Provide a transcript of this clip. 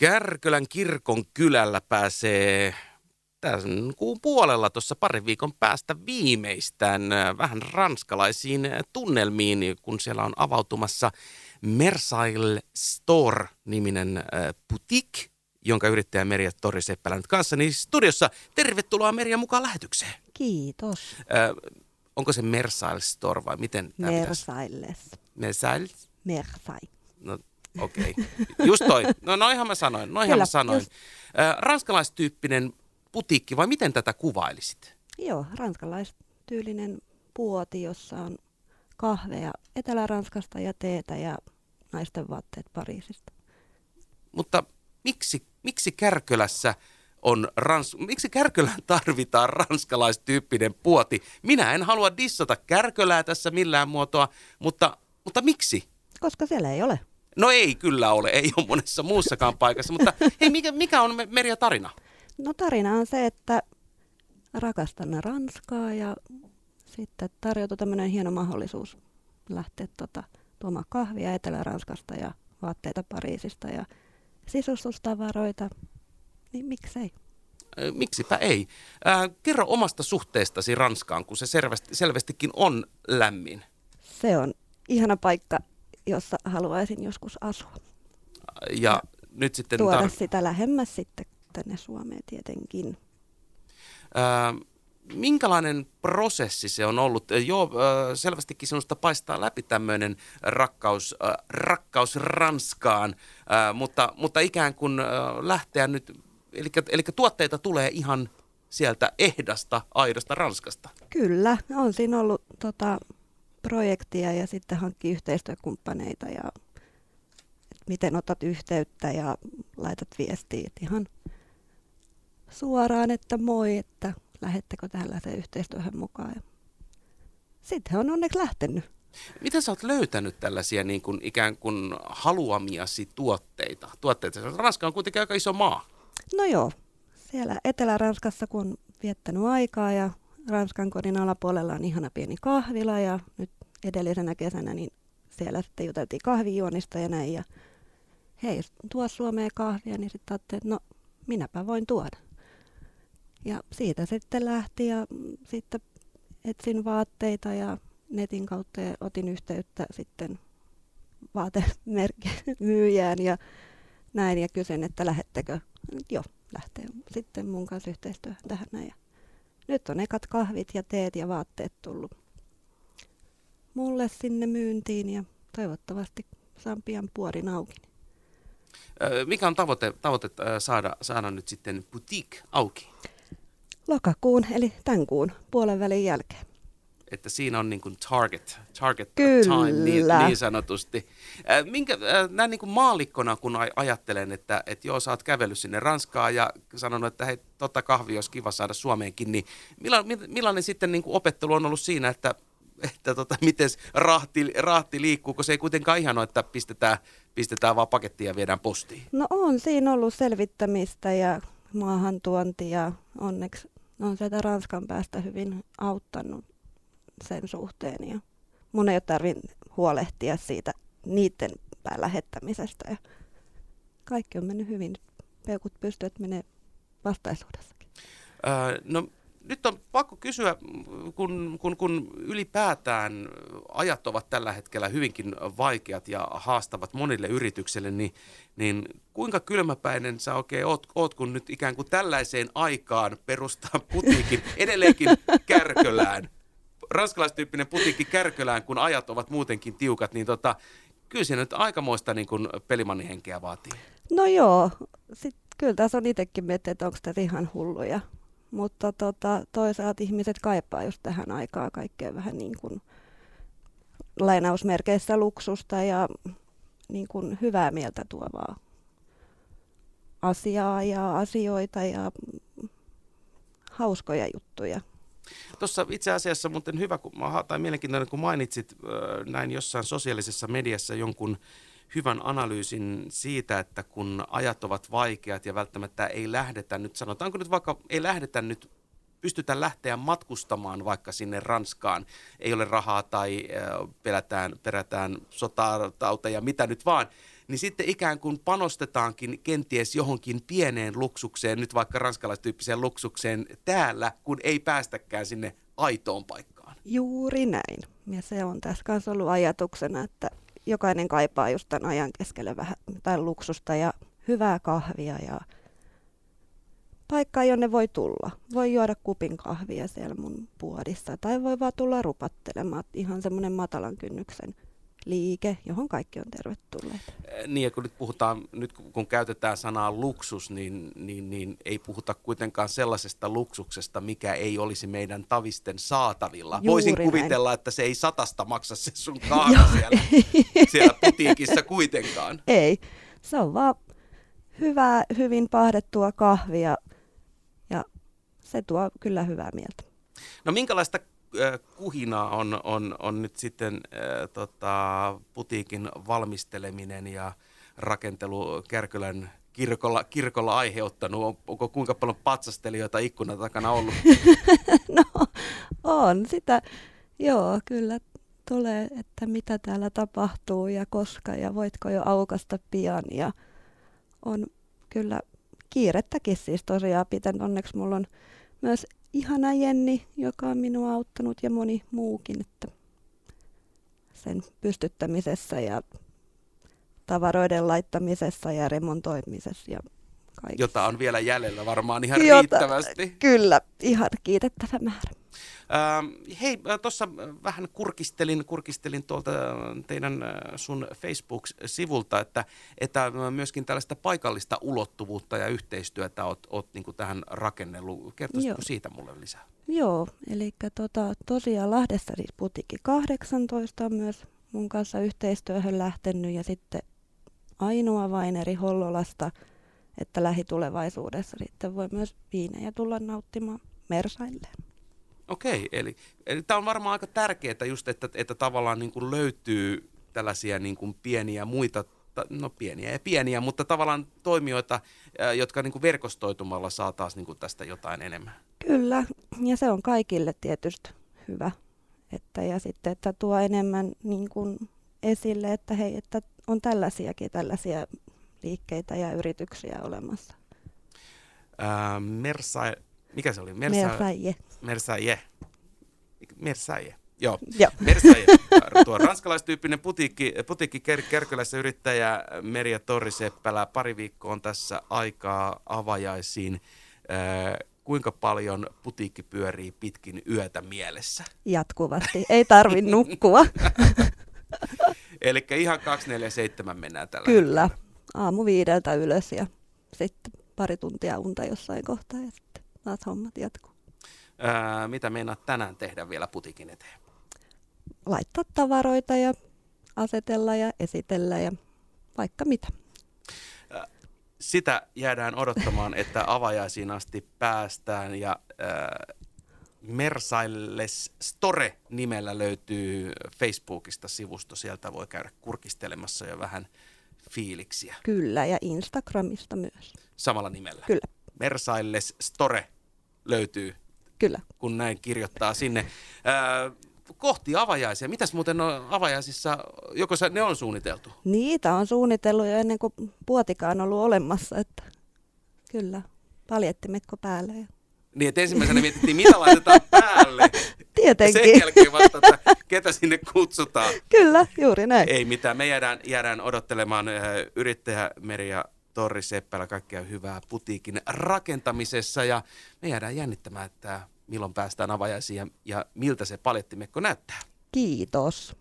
Kärkölän kirkon kylällä pääsee tämän kuun puolella tuossa parin viikon päästä viimeistään äh, vähän ranskalaisiin tunnelmiin, kun siellä on avautumassa Mersail Store-niminen äh, boutique, jonka yrittäjä Merja Tori Seppälä nyt kanssani studiossa. Tervetuloa Merja mukaan lähetykseen. Kiitos. Äh, onko se Mersail Store vai miten tämä Mersailes. Mersail? Mersai. No okei. Okay. Just toi. No noihan mä sanoin. Noihan Kyllä, mä sanoin. just. Ranskalaistyyppinen putiikki vai miten tätä kuvailisit? Joo, ranskalaistyylinen puoti, jossa on kahvea Etelä-Ranskasta ja teetä ja naisten vaatteet Pariisista. Mutta miksi, miksi Kärkölässä on rans... miksi Kärkölään tarvitaan ranskalaistyyppinen puoti? Minä en halua dissata Kärkölää tässä millään muotoa, mutta, mutta miksi? Koska siellä ei ole. No ei kyllä ole, ei ole monessa muussakaan paikassa, mutta hei, mikä, mikä on Me- Merja tarina? No tarina on se, että rakastamme Ranskaa ja sitten tarjoutui tämmöinen hieno mahdollisuus lähteä tota, tuomaan kahvia Etelä-Ranskasta ja vaatteita Pariisista ja sisustustavaroita. Niin miksei? Miksipä ei? Ää, kerro omasta suhteestasi Ranskaan, kun se selvästi, selvästikin on lämmin. Se on ihana paikka, jossa haluaisin joskus asua. Ja nyt sitten... Tuoda tar- sitä lähemmäs sitten tänne Suomeen tietenkin. Ää, minkälainen prosessi se on ollut? Joo, selvästikin sinusta paistaa läpi tämmöinen rakkaus, rakkaus Ranskaan, Ää, mutta, mutta ikään kuin lähteä nyt, eli, eli tuotteita tulee ihan sieltä ehdasta, aidosta Ranskasta. Kyllä, on siinä ollut tota, projektia ja sitten hankki yhteistyökumppaneita ja miten otat yhteyttä ja laitat viestiä ihan suoraan, että moi, että lähettekö tällaiseen yhteistyöhön mukaan. Ja sitten on onneksi lähtenyt. Miten sä oot löytänyt tällaisia niin kuin ikään kuin haluamiasi tuotteita? tuotteita? Ranska on kuitenkin aika iso maa. No joo, siellä Etelä-Ranskassa kun on viettänyt aikaa ja Ranskan kodin alapuolella on ihana pieni kahvila ja nyt edellisenä kesänä niin siellä sitten juteltiin kahvijuonista ja näin ja hei, tuo Suomeen kahvia, niin sitten ajattelin, että no minäpä voin tuoda. Ja siitä sitten lähti ja sitten etsin vaatteita ja netin kautta ja otin yhteyttä sitten vaatemyyjään ja näin ja kysyin, että lähettekö. Joo, lähtee sitten mun kanssa yhteistyöhön tähän näin. Ja nyt on ekat kahvit ja teet ja vaatteet tullut mulle sinne myyntiin ja toivottavasti saan pian puorin auki. Mikä on tavoite, tavoite saada, saada nyt sitten boutique auki? Lokakuun eli tämän kuun puolen välin jälkeen. Että siinä on niin kuin target, target Kyllä. time niin, niin sanotusti. Ö, Minkä, ö, näin niin kuin maallikkona, kun aj- ajattelen, että, että joo, sä oot kävellyt sinne Ranskaan ja sanonut, että hei, totta kahvi olisi kiva saada Suomeenkin, niin millainen, millainen sitten niin kuin opettelu on ollut siinä, että että tota, miten rahti, rahti liikkuu, kun se ei kuitenkaan ihan ole, että pistetään, pistetään vaan pakettia ja viedään postiin. No on siinä ollut selvittämistä ja maahantuonti ja onneksi on sieltä Ranskan päästä hyvin auttanut sen suhteen. Ja mun ei ole tarvinnut huolehtia siitä niiden pään lähettämisestä ja kaikki on mennyt hyvin. Peukut pystyvät menee vastaisuudessakin. Öö, no nyt on pakko kysyä, kun, kun, kun ylipäätään ajat ovat tällä hetkellä hyvinkin vaikeat ja haastavat monille yrityksille, niin, niin kuinka kylmäpäinen sä oikein oot, oot, kun nyt ikään kuin tällaiseen aikaan perustaa putiikin edelleenkin Kärkölään, ranskalaistyyppinen putiikki Kärkölään, kun ajat ovat muutenkin tiukat, niin tota, kyllä se nyt aikamoista niin kuin pelimannihenkeä vaatii. No joo, sit, kyllä tässä on itsekin miettinyt, että onko tässä ihan hulluja. Mutta tota, toisaalta ihmiset kaipaa just tähän aikaan kaikkea vähän niin kuin lainausmerkeissä luksusta ja niin kuin hyvää mieltä tuovaa asiaa ja asioita ja hauskoja juttuja. Tuossa itse asiassa muuten hyvä kun, tai mielenkiintoinen, kun mainitsit näin jossain sosiaalisessa mediassa jonkun hyvän analyysin siitä, että kun ajat ovat vaikeat ja välttämättä ei lähdetä nyt, sanotaanko nyt vaikka ei lähdetä nyt pystytä lähteä matkustamaan vaikka sinne Ranskaan, ei ole rahaa tai pelätään, perätään sotatauteja, mitä nyt vaan, niin sitten ikään kuin panostetaankin kenties johonkin pieneen luksukseen, nyt vaikka ranskalaistyyppiseen luksukseen täällä, kun ei päästäkään sinne aitoon paikkaan. Juuri näin. Ja se on tässä kanssa ollut ajatuksena, että jokainen kaipaa just tämän ajan keskelle vähän tai luksusta ja hyvää kahvia ja paikkaa, jonne voi tulla. Voi juoda kupin kahvia siellä mun puodissa tai voi vaan tulla rupattelemaan. Ihan semmoinen matalan kynnyksen liike, johon kaikki on tervetulleet. Niin ja kun nyt puhutaan, nyt kun käytetään sanaa luksus, niin, niin, niin ei puhuta kuitenkaan sellaisesta luksuksesta, mikä ei olisi meidän tavisten saatavilla. Juuri Voisin näin. kuvitella, että se ei satasta maksa se sun kahvi siellä, siellä putiikissa kuitenkaan. Ei, se on vaan hyvää, hyvin pahdettua kahvia se tuo kyllä hyvää mieltä. No minkälaista kuhinaa on, on, on nyt sitten äh, tota, putiikin valmisteleminen ja rakentelu Kärkölän kirkolla, kirkolla aiheuttanut? Onko kuinka paljon patsastelijoita ikkunan takana ollut? no on sitä, joo kyllä tulee, että mitä täällä tapahtuu ja koska ja voitko jo aukasta pian ja on kyllä kiirettäkin siis tosiaan piten. Onneksi mulla on myös ihana Jenni, joka on minua auttanut ja moni muukin, että sen pystyttämisessä ja tavaroiden laittamisessa ja remontoimisessa ja kaikessa. Jota on vielä jäljellä varmaan ihan Jota, riittävästi. Kyllä, ihan kiitettävä määrä. Ähm, hei, äh, tuossa vähän kurkistelin, kurkistelin tuolta teidän äh, sun Facebook-sivulta, että, että myöskin tällaista paikallista ulottuvuutta ja yhteistyötä oot, oot niin tähän rakennellut. Kertoisitko siitä mulle lisää? Joo, eli tota, tosiaan Lahdessa siis Putiki 18 on myös mun kanssa yhteistyöhön lähtenyt ja sitten ainoa vain eri Hollolasta, että lähitulevaisuudessa sitten voi myös viinejä tulla nauttimaan Mersailleen. Okei, eli, eli tämä on varmaan aika tärkeää just, että, että tavallaan niin kuin löytyy tällaisia niin kuin pieniä muita, no pieniä ja pieniä, mutta tavallaan toimijoita, jotka niin kuin verkostoitumalla saa taas niin kuin tästä jotain enemmän. Kyllä, ja se on kaikille tietysti hyvä. Että, ja sitten, että tuo enemmän niin kuin esille, että hei, että on tällaisiakin tällaisia liikkeitä ja yrityksiä olemassa. Ää, Mersa, mikä se oli? Mersa, Mersaille. Mersaille. Mersaille. Joo, Joo. Mersaille. Tuo ranskalaistyyppinen putiikki, putiikki Kärkölässä yrittäjä Merja Torriseppälä. Pari viikkoa on tässä aikaa avajaisiin. Äh, kuinka paljon putiikki pyörii pitkin yötä mielessä? Jatkuvasti. Ei tarvi nukkua. Eli ihan 247 mennään tällä Kyllä. Hetkellä. Aamu viideltä ylös ja sitten pari tuntia unta jossain kohtaa ja taas hommat jatkuu. Ää, mitä meinaat tänään tehdä vielä putikin eteen? Laittaa tavaroita ja asetella ja esitellä ja vaikka mitä. Sitä jäädään odottamaan, että avajaisiin asti päästään ja äh, Mersailles Store-nimellä löytyy Facebookista sivusto. Sieltä voi käydä kurkistelemassa jo vähän fiiliksiä. Kyllä, ja Instagramista myös. Samalla nimellä? Kyllä. Mersailles Store löytyy Kyllä. kun näin kirjoittaa sinne. Ää, kohti avajaisia. Mitäs muuten on avajaisissa, joko ne on suunniteltu? Niitä on suunnitellut jo ennen kuin puotikaan on ollut olemassa, että kyllä, paljettimekko päälle. Niin, että ensimmäisenä mietittiin, mitä laitetaan päälle. Tietenkin. Sen jälkeen vasta, että ketä sinne kutsutaan. Kyllä, juuri näin. Ei mitään, me jäädään, jäädään odottelemaan yrittäjä Merja Torri Seppälä, kaikkea hyvää putiikin rakentamisessa ja me jäädään jännittämään, että milloin päästään avajaisiin ja, ja miltä se palettimekko näyttää. Kiitos.